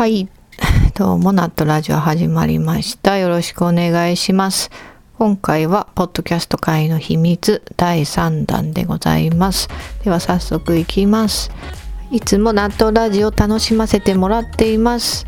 はい。どうも、ナットラジオ始まりました。よろしくお願いします。今回は、ポッドキャスト界の秘密第3弾でございます。では、早速いきます。いつもナットラジオ楽しませてもらっています。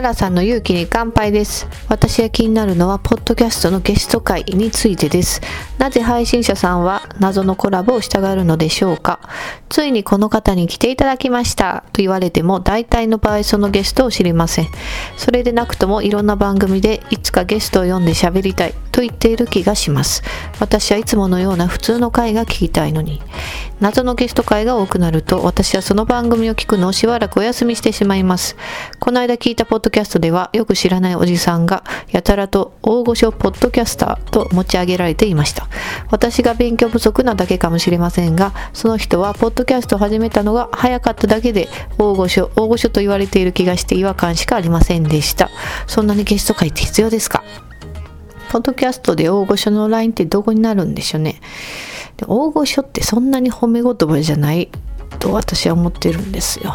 ララさんの勇気に乾杯です。私が気になるのは、ポッドキャストのゲスト会についてです。なぜ配信者さんは謎のコラボをしたがるのでしょうかついにこの方に来ていただきましたと言われても、大体の場合そのゲストを知りません。それでなくともいろんな番組でいつかゲストを呼んで喋りたいと言っている気がします。私はいつものような普通の回が聞きたいのに。謎のゲスト会が多くなると、私はその番組を聞くのをしばらくお休みしてしまいます。この間聞いたポッドドキャストでは、よく知らないおじさんが、やたらと大御所ポッドキャスターと持ち上げられていました。私が勉強不足なだけかもしれませんが、その人はポッドキャストを始めたのが早かっただけで、大御所、大御所と言われている気がして違和感しかありませんでした。そんなにゲスト会って必要ですか？ポッドキャストで大御所の LINE ってどこになるんでしょうね。で大御所ってそんなに褒め言葉じゃないと私は思ってるんですよ。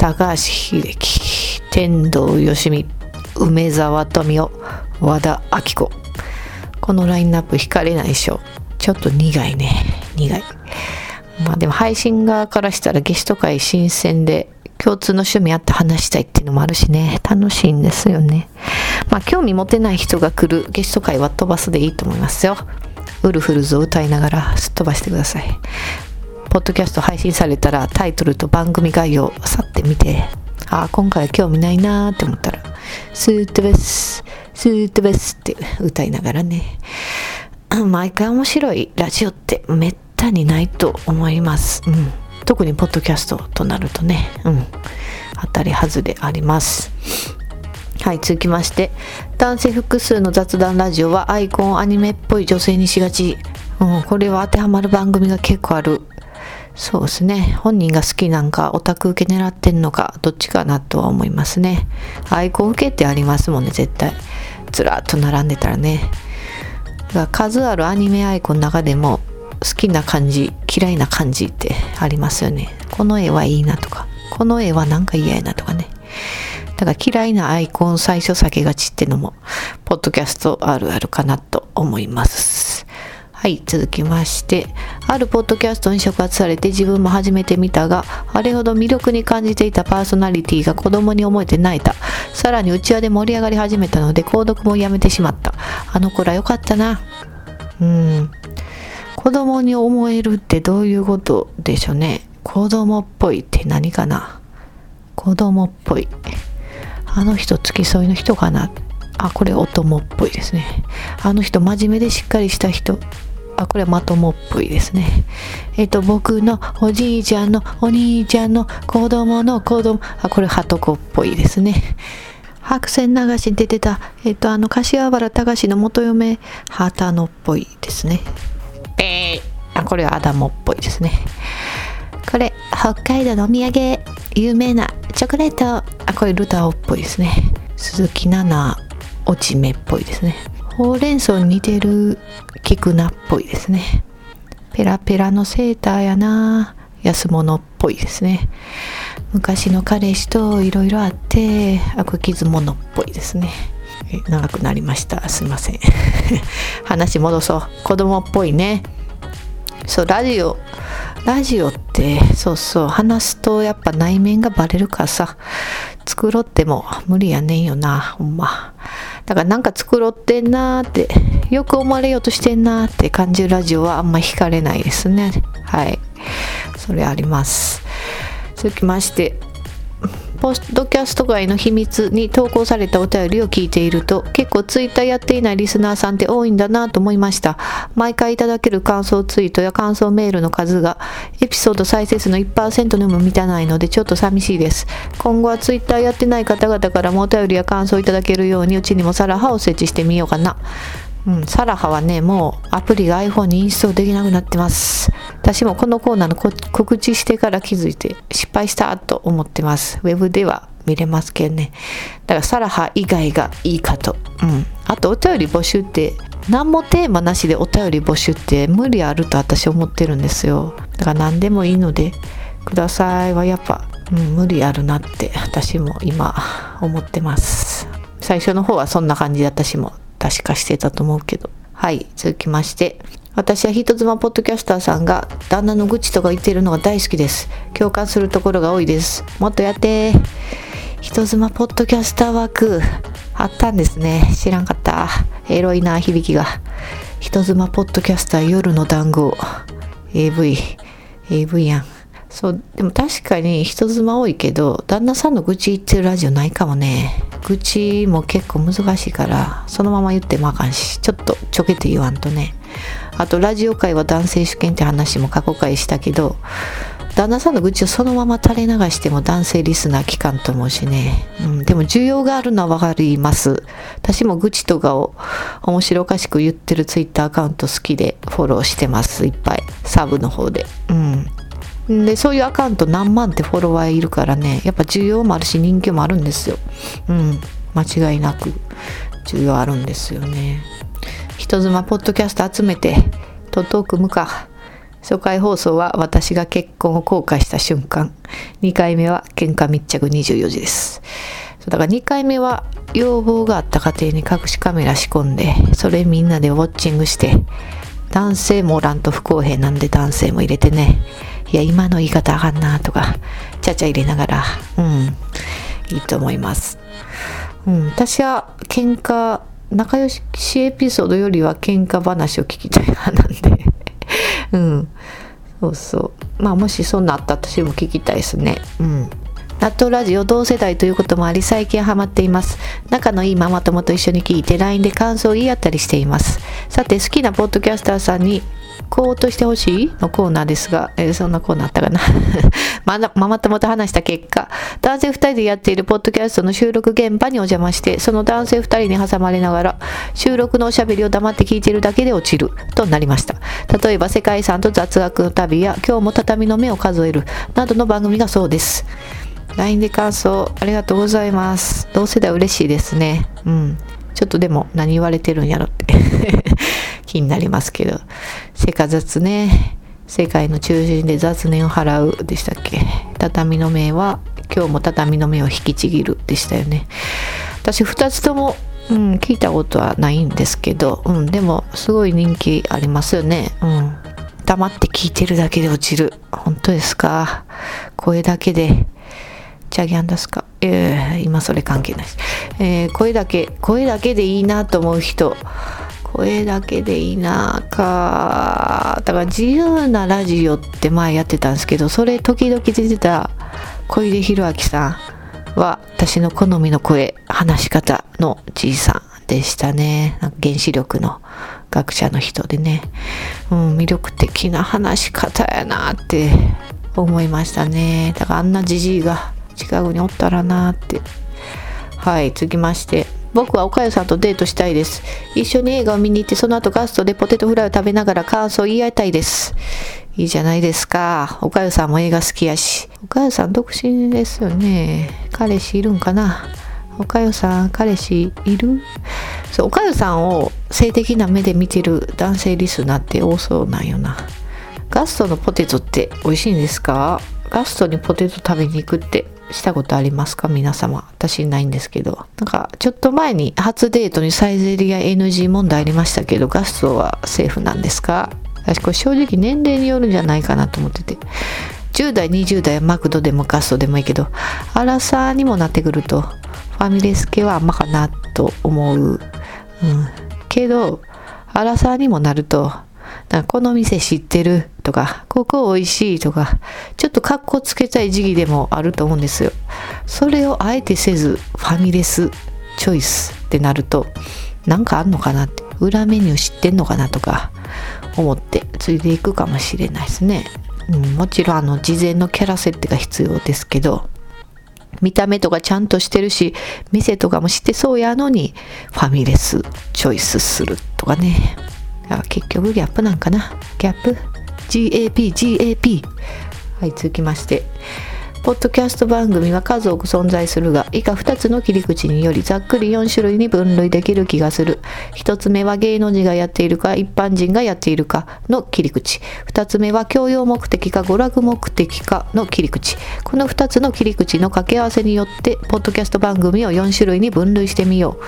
高橋秀樹、天童よしみ、梅沢富美男、和田アキ子。このラインナップ惹かれないでしょ。ちょっと苦いね。苦い。まあでも配信側からしたらゲスト会新鮮で共通の趣味あって話したいっていうのもあるしね。楽しいんですよね。まあ興味持てない人が来るゲスト会は飛ばすでいいと思いますよ。ウルフルズを歌いながらすっ飛ばしてください。ポッドキャスト配信されたらタイトルと番組概要をさってみて、ああ、今回は興味ないなーって思ったら、スーッとベス、スーッとベスって歌いながらね。毎回面白いラジオってめったにないと思います。うん。特にポッドキャストとなるとね、うん。当たり外れあります。はい、続きまして、男性複数の雑談ラジオはアイコンアニメっぽい女性にしがち。うん、これは当てはまる番組が結構ある。そうですね。本人が好きなんか、オタク受け狙ってんのか、どっちかなとは思いますね。アイコン受けってありますもんね、絶対。ずらっと並んでたらね。だから数あるアニメアイコンの中でも、好きな感じ、嫌いな感じってありますよね。この絵はいいなとか、この絵はなんか嫌やなとかね。だから嫌いなアイコン最初避けがちってのも、ポッドキャストあるあるかなと思います。はい、続きまして、あるポッドキャストに触発されて自分も始めてみたが、あれほど魅力に感じていたパーソナリティが子供に思えて泣いた。さらに内輪で盛り上がり始めたので、購読もやめてしまった。あの頃は良かったな。うん。子供に思えるってどういうことでしょうね。子供っぽいって何かな子供っぽい。あの人付き添いの人かなあ、これお供っぽいですね。あの人真面目でしっかりした人。あ、これはまともっぽいですね。えっ、と、僕のおじいちゃんのお兄ちゃんの子供の子供。あ、これはとこっぽいですね。白線流しに出てた、えっ、と、あの、柏原隆の元嫁、旗野っぽいですね。えー、あ、これはアダモっぽいですね。これ、北海道のお土産、有名なチョコレート。あ、これルタオっぽいですね。鈴木奈々、落ち目っぽいですね。ほうれん草に似てる菊菜っぽいですね。ペラペラのセーターやな安物っぽいですね。昔の彼氏といろいろあって、あ、これ傷物っぽいですね。長くなりました。すいません。話戻そう。子供っぽいね。そう、ラジオ。ラジオって、そうそう、話すとやっぱ内面がバレるからさ、作ろうっても無理やねんよな、ほんま。だからなんか作ろってんなーって、よく思われようとしてんなーって感じるラジオはあんま惹かれないですね。はい。それあります。続きまして、ポッドキャスト界の秘密に投稿されたお便りを聞いていると結構ツイッターやっていないリスナーさんって多いんだなと思いました。毎回いただける感想ツイートや感想メールの数がエピソード再生数の1%にも満たないのでちょっと寂しいです。今後はツイッターやってない方々からもお便りや感想いただけるようにうちにもサラハを設置してみようかな。うん、サラハはね、もうアプリが iPhone にインストールできなくなってます。私もこのコーナーの告知してから気づいて失敗したと思ってます。ウェブでは見れますけどね。だからサラハ以外がいいかと。うん。あとお便り募集って、何もテーマなしでお便り募集って無理あると私思ってるんですよ。だから何でもいいので、くださいはやっぱうん、無理あるなって私も今思ってます最初の方はそんな感じで私も確かしてたと思うけど。はい続きまして。私は人妻ポッドキャスターさんが旦那の愚痴とか言ってるのが大好きです。共感するところが多いです。もっとやって。人妻ポッドキャスター枠あったんですね。知らんかった。エロいな響きが。人妻ポッドキャスター夜の団子 AV AV やん。そうでも確かに人妻多いけど旦那さんの愚痴言ってるラジオないかもね。愚痴も結構難しいからそのまま言ってもあかんしちょっとちょけて言わんとねあとラジオ界は男性主権って話も過去回したけど旦那さんの愚痴をそのまま垂れ流しても男性リスナー聞かんと思うしね。うん、でも需要があるのはわかります。私も愚痴とかを面白おかしく言ってるツイッターアカウント好きでフォローしてます。いっぱい。サブの方で。うん。で、そういうアカウント何万ってフォロワーいるからね、やっぱ需要もあるし人気もあるんですよ。うん。間違いなく需要あるんですよね。人妻ポッドキャスト集めて、とトークむか。初回放送は私が結婚を後悔した瞬間。2回目は喧嘩密着24時です。だから2回目は要望があった家庭に隠しカメラ仕込んで、それみんなでウォッチングして、男性もおらんと不公平なんで男性も入れてね、いや、今の言い方あかんなとか、ちゃちゃ入れながら、うん、いいと思います。うん、私は喧嘩、仲良しエピソードよりは喧嘩話を聞きたい派なんで うん。そうそう。まあもしそんなあった私も聞きたいですね。うん。納豆ラジオ同世代ということもあり最近ハマっています。仲のいいママ友と一緒に聞いて LINE で感想を言い合ったりしています。さて好きなポッドキャスターさんにこうとしてほしい？のコーナーですが、えー、そんなコーナーあったかな？まママ友と話した結果、男性2人でやっているポッドキャストの収録現場にお邪魔して、その男性2人に挟まれながら、収録のおしゃべりを黙って聞いているだけで落ちるとなりました。例えば、世界遺産と雑学の旅や、今日も畳の目を数えるなどの番組がそうです。LINE で感想ありがとうございます。同世代嬉しいですね。うん。ちょっとでも何言われてるんやろって 気になりますけど。せか雑ね。世界の中心で雑念を払うでしたっけ？畳の目は今日も畳の目を引きちぎるでしたよね。私2つとも、うん、聞いたことはないんですけど、うん、でもすごい人気ありますよね。うん。黙って聞いてるだけで落ちる。本当ですか？声だけで。チャギャンですか？えー、今それ関係ない。えー、声だけ、声だけでいいなと思う人。声だけでいいなか。だから自由なラジオって前やってたんですけど、それ時々出てた小出弘明さんは私の好みの声、話し方のじいさんでしたね。原子力の学者の人でね。うん、魅力的な話し方やなって思いましたね。だからあんなじじいが近くにおったらなってはい続きまして僕はおかゆさんとデートしたいです。一緒に映画を見に行ってその後ガストでポテトフライを食べながら感想を言い合いたいです。いいじゃないですか。おかゆさんも映画好きやし。おかゆさん独身ですよね。彼氏いるんかなおかゆさん彼氏いる？そう、おかゆさんを性的な目で見てる男性リスナーって多そうなんよな。ガストのポテトって美味しいんですか？ガストにポテト食べに行くってしたことありますか？皆様。私ないんですけど。なんか、ちょっと前に初デートにサイゼリア NG 問題ありましたけど、ガストはセーフなんですか？私これ正直年齢によるんじゃないかなと思ってて。10代、20代はマクドでもガストでもいいけど、アラサーにもなってくると、ファミレス系はあんまかなと思う。うん。けど、アラサーにもなると、なんかこの店知ってる？とか、ここ美味しい？とか、ちょっと格好つけたい時期でもあると思うんですよ。それをあえてせず、ファミレスチョイスってなると、なんかあんのかなって、裏メニュー知ってんのかなとか思ってついていくかもしれないですね。うん、もちろんあの事前のキャラ設定が必要ですけど、見た目とかちゃんとしてるし、店とかも知ってそうやのに、ファミレスチョイスするとかね。あ結局ギャップなんかなギャップ ?GAP、GAP。はい、続きまして。ポッドキャスト番組は数多く存在するが、以下2つの切り口によりざっくり4種類に分類できる気がする。1つ目は芸能人がやっているか、一般人がやっているかの切り口。2つ目は教養目的か娯楽目的かの切り口。この2つの切り口の掛け合わせによって、ポッドキャスト番組を4種類に分類してみよ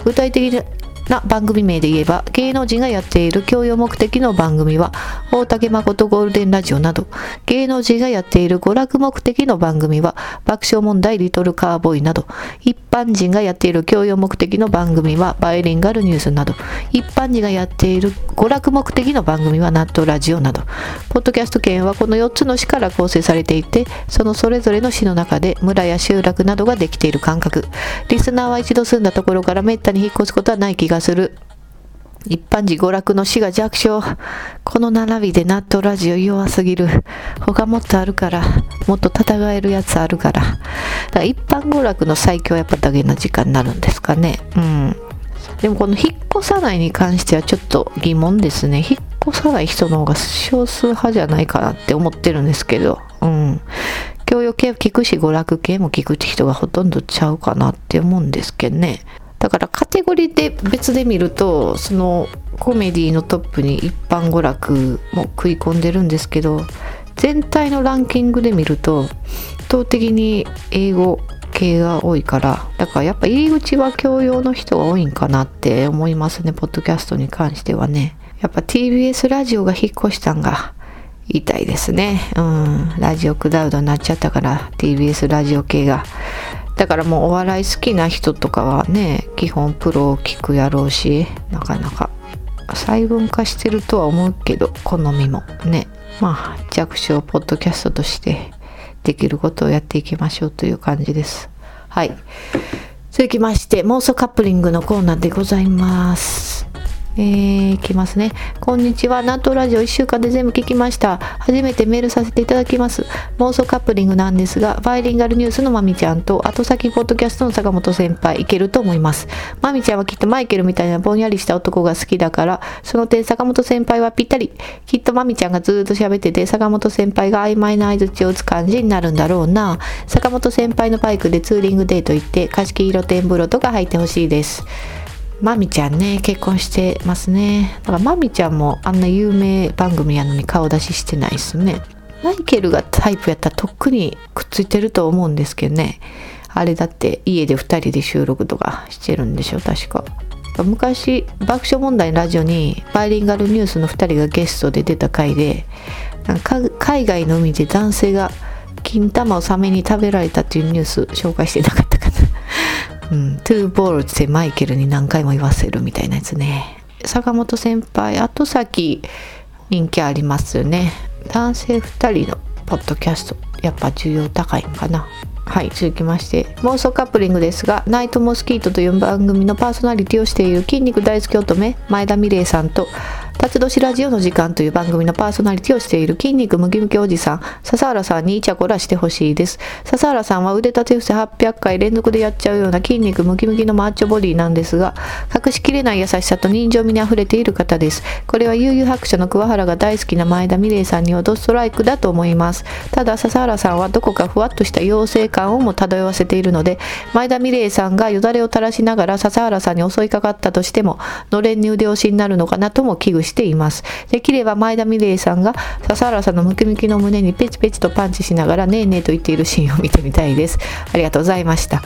う。具体的なな番組名で言えば、芸能人がやっている教養目的の番組は、大竹誠ゴールデンラジオなど、芸能人がやっている娯楽目的の番組は、爆笑問題リトルカーボーイなど、一般人がやっている教養目的の番組は、バイリンガルニュースなど、一般人がやっている娯楽目的の番組は、ナットラジオなど、ポッドキャスト圏はこの4つの市から構成されていて、そのそれぞれの市の中で村や集落などができている感覚。リスナーは一度住んだところからめったに引っ越すことはない気ががする。一般人娯楽の死が弱小。この並びで納豆ラジオ弱すぎる。他もっとあるから。もっと戦えるやつあるから。だから一般娯楽の最強はやっぱだけな時間になるんですかね。うん。でもこの引っ越さないに関してはちょっと疑問ですね。引っ越さない人の方が少数派じゃないかなって思ってるんですけど。うん。教養系は聞くし、娯楽系も聞くって人がほとんどちゃうかなって思うんですけどね。だからカテゴリーで別で見るとそのコメディのトップに一般娯楽も食い込んでるんですけど全体のランキングで見ると圧倒的に英語系が多いからだからやっぱ入り口は教養の人が多いんかなって思いますねポッドキャストに関してはね。やっぱ TBS ラジオが引っ越したんが痛いですね。うん。ラジオクラウドになっちゃったから TBS ラジオ系がだからもうお笑い好きな人とかはね基本プロを聞くやろうしなかなか。細分化してるとは思うけど好みも。ね。まあ弱小ポッドキャストとしてできることをやっていきましょうという感じです。はい。続きまして妄想カップリングのコーナーでございます。えー、いきますね。こんにちは。ナットラジオ1週間で全部聞きました。初めてメールさせていただきます。妄想カップリングなんですが、バイリンガルニュースのまみちゃんと、後先ポッドキャストの坂本先輩、いけると思います。まみちゃんはきっとマイケルみたいなぼんやりした男が好きだから、その点坂本先輩はぴったり。きっとまみちゃんがずっと喋ってて、坂本先輩が曖昧な合図を打つ感じになるんだろうな。坂本先輩のバイクでツーリングデート行って、貸し切り露天風呂とか入ってほしいです。まみちゃんね、結婚してますね。だからまみちゃんもあんな有名番組やのに顔出ししてないっすね。マイケルがタイプやったらとっくにくっついてると思うんですけどね。あれだって家で2人で収録とかしてるんでしょ、確か。昔、爆笑問題のラジオにバイリンガルニュースの2人がゲストで出た回で、海外の海で男性が金玉をサメに食べられたっていうニュース紹介してなかった。うん、トゥーボールってマイケルに何回も言わせるみたいなやつね。坂本先輩、後先人気ありますよね。男性2人のポッドキャスト、やっぱ需要高いんかな。はい、続きまして、妄想カップリングですが、ナイトモスキートという番組のパーソナリティをしている筋肉大好き乙女、前田美玲さんと、辰年ラジオの時間という番組のパーソナリティをしている筋肉ムキムキおじさん、笹原さんにイチャコラしてほしいです。笹原さんは腕立て伏せ800回連続でやっちゃうような筋肉ムキムキのマッチョボディなんですが、隠しきれない優しさと人情味に溢れている方です。これは悠々白書の桑原が大好きな前田美玲さんにはドストライクだと思います。ただ、笹原さんはどこかふわっとした妖精感をも漂わせているので、前田美玲さんがよだれを垂らしながら笹原さんに襲いかかったとしても、のれんに腕押しになるのかなとも危惧してしています。できれば前田美玲さんが笹原さんのムキムキの胸にペチペチとパンチしながらねえねえと言っているシーンを見てみたいです。ありがとうございました。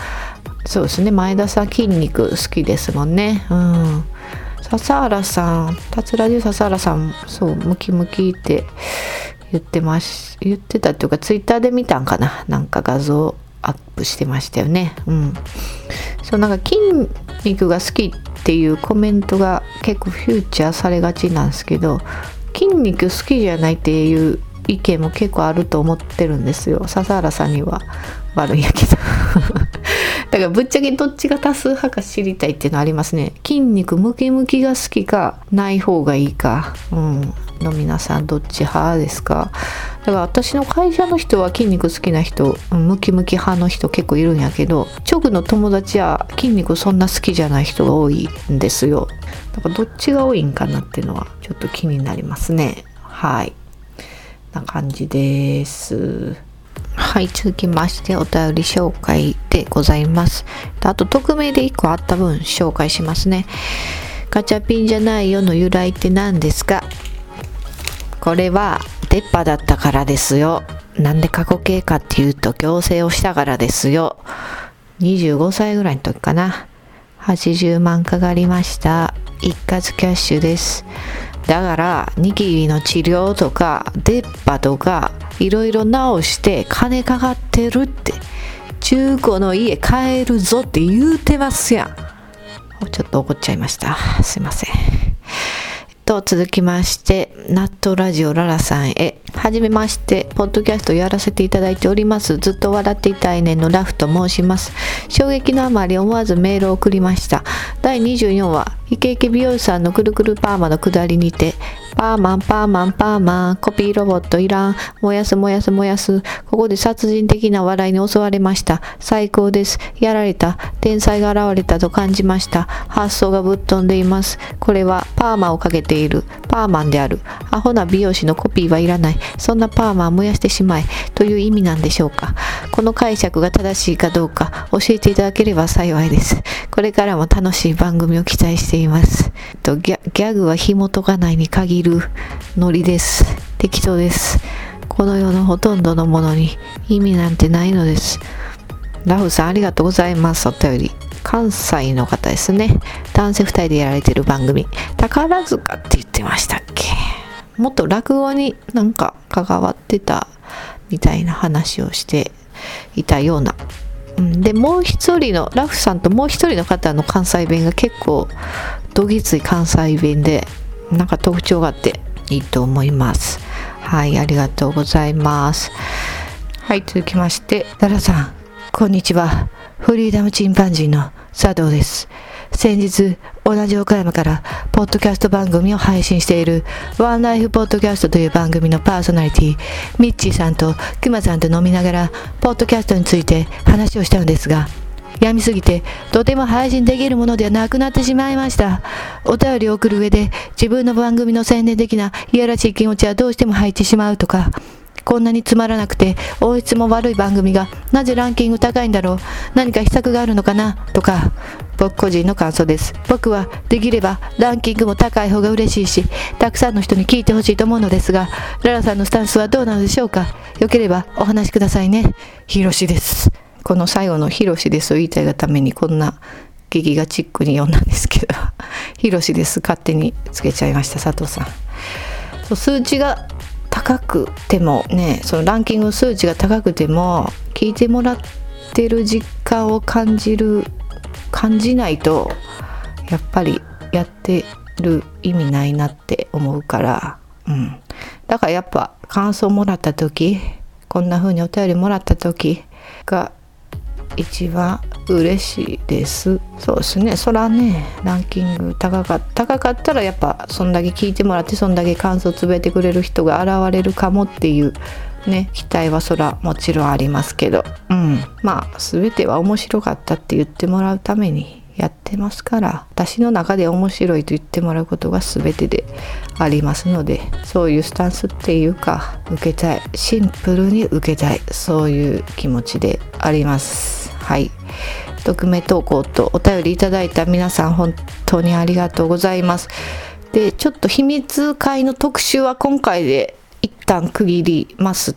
そうですね、前田さん筋肉好きですもんね。うん。笹原さん、達ラジオ笹原さん、そう、ムキムキって言ってます、言ってたっていうか、ツイッターで見たんかな。なんか画像アップしてましたよね。うん。そう、なんか筋肉が好きっていうコメントが結構フューチャーされがちなんですけど筋肉好きじゃないっていう意見も結構あると思ってるんですよ。笹原さんには悪いんやけど。だからぶっちゃけどっちが多数派か知りたいっていうのありますね。筋肉ムキムキが好きかない方がいいか。うん。の皆さんどっち派ですか？だから私の会社の人は筋肉好きな人ムキムキ派の人結構いるんやけど直の友達は筋肉そんな好きじゃない人が多いんですよ。だからどっちが多いんかなっていうのはちょっと気になりますね。はい。な感じです。ははい、続きましてお便り紹介でございます。あと、匿名で1個あった分紹介しますね。ガチャピンじゃないよの由来って何ですか？これは出っ歯だったからですよ。なんで過去形かっていうと矯正をしたからですよ。25歳ぐらいの時かな。80万かかりました。一括キャッシュです。だから、ニキビの治療とか、出っ歯とか、いろいろ直して金かかってるって。中古の家買えるぞって言うてますやん。ちょっと怒っちゃいました。すいません。と続きまして、ナットラジオララさんへ。はじめまして、ポッドキャストやらせていただいております。ずっと笑っていたいねんのラフと申します。衝撃のあまり思わずメールを送りました。第24話、イケイケ美容師さんのくるくるパーマの下りにて、パーマン、パーマン、パーマン、コピーロボットいらん、燃やす燃やす燃やす、ここで殺人的な笑いに襲われました。最高です。やられた。天才が現れたと感じました。発想がぶっ飛んでいます。これはパーマをかけている。パーマンである。アホな美容師のコピーはいらない。そんなパーマン燃やしてしまえ。という意味なんでしょうか。この解釈が正しいかどうか教えていただければ幸いです。これからも楽しい番組を期待してています。とギャギャグは紐解かないに限るノリです。適当です。この世のほとんどのものに意味なんてないのです。ラフさんありがとうございます。お便り。関西の方ですね。男性2人でやられてる番組。宝塚って言ってましたっけ？もっと落語になんか関わってたみたいな話をしていたような。うん、で、もう一人の、ラフさんともう一人の方の関西弁が結構どぎつい関西弁で、なんか特徴があっていいと思います。はい、ありがとうございます。はい、続きまして、ダラさん、こんにちは。フリーダムチンパンジーの佐藤です。先日、同じ岡山から、ポッドキャスト番組を配信している、ワンライフポッドキャストという番組のパーソナリティ、ミッチーさんとクマさんと飲みながら、ポッドキャストについて話をしたのですが、病みすぎて、とても配信できるものではなくなってしまいました。お便りを送る上で、自分の番組の宣伝的ないやらしい気持ちはどうしても入ってしまうとか、こんなにつまらなくて、音質も悪い番組が、なぜランキング高いんだろう何か秘策があるのかなとか、僕個人の感想です。僕は、できれば、ランキングも高い方が嬉しいし、たくさんの人に聞いてほしいと思うのですが、ララさんのスタンスはどうなのでしょうかよければ、お話しくださいね。ひろしです。この最後のヒロシですを言いたいがためにこんな劇画チックに読んだんですけど、ヒロシです勝手につけちゃいました佐藤さん。数値が高くてもね、そのランキング数値が高くても聞いてもらってる実感を感じる感じないとやっぱりやってる意味ないなって思うから、うん。だからやっぱ感想もらった時こんな風にお便りもらった時が一番嬉しいです。そうですね。そらねランキング高かった高かったらやっぱそんだけ聞いてもらってそんだけ感想つぶえてくれる人が現れるかもっていうね期待はそらもちろんありますけど。うん。まあ全ては面白かったって言ってもらうためにやってますから私の中で面白いと言ってもらうことが全てでありますのでそういうスタンスっていうか受けたい。シンプルに受けたい。そういう気持ちであります。はい。匿名投稿とお便りいただいた皆さん本当にありがとうございます。でちょっと秘密会の特集は今回で一旦区切ります。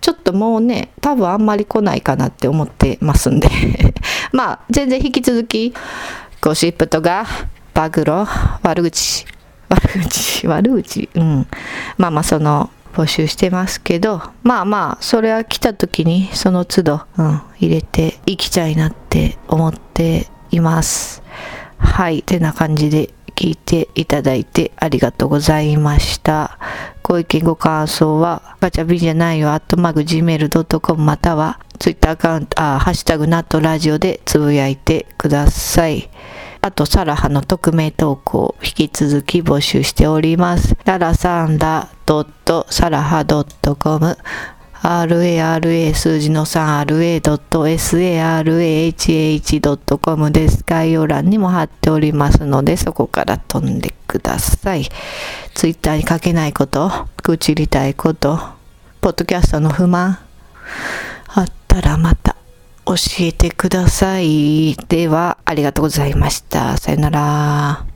ちょっともうね、多分あんまり来ないかなって思ってますんで。まあ、全然引き続き、ゴシップとか、暴露、悪口、悪口、悪口、うん。まあまあ、その、募集してますけど、まあまあ、それは来た時に、その都度、うん、入れていきたいなって思っています。はい、てな感じで聞いていただいてありがとうございました。ご意見ご感想は、ガチャビンじゃないよ、アットマーク gmail.com または、ツイッターアカウント、あ、ハッシュタグナットラジオでつぶやいてください。あと、サラハの匿名投稿、引き続き募集しております。ララサンダ .saraha.com rara 数字の 3ra.sarahh.com です。概要欄にも貼っておりますので、そこから飛んでください。ツイッターに書けないこと、愚痴りたいこと、ポッドキャストの不満、あったらまた教えてください。では、ありがとうございました。さよなら。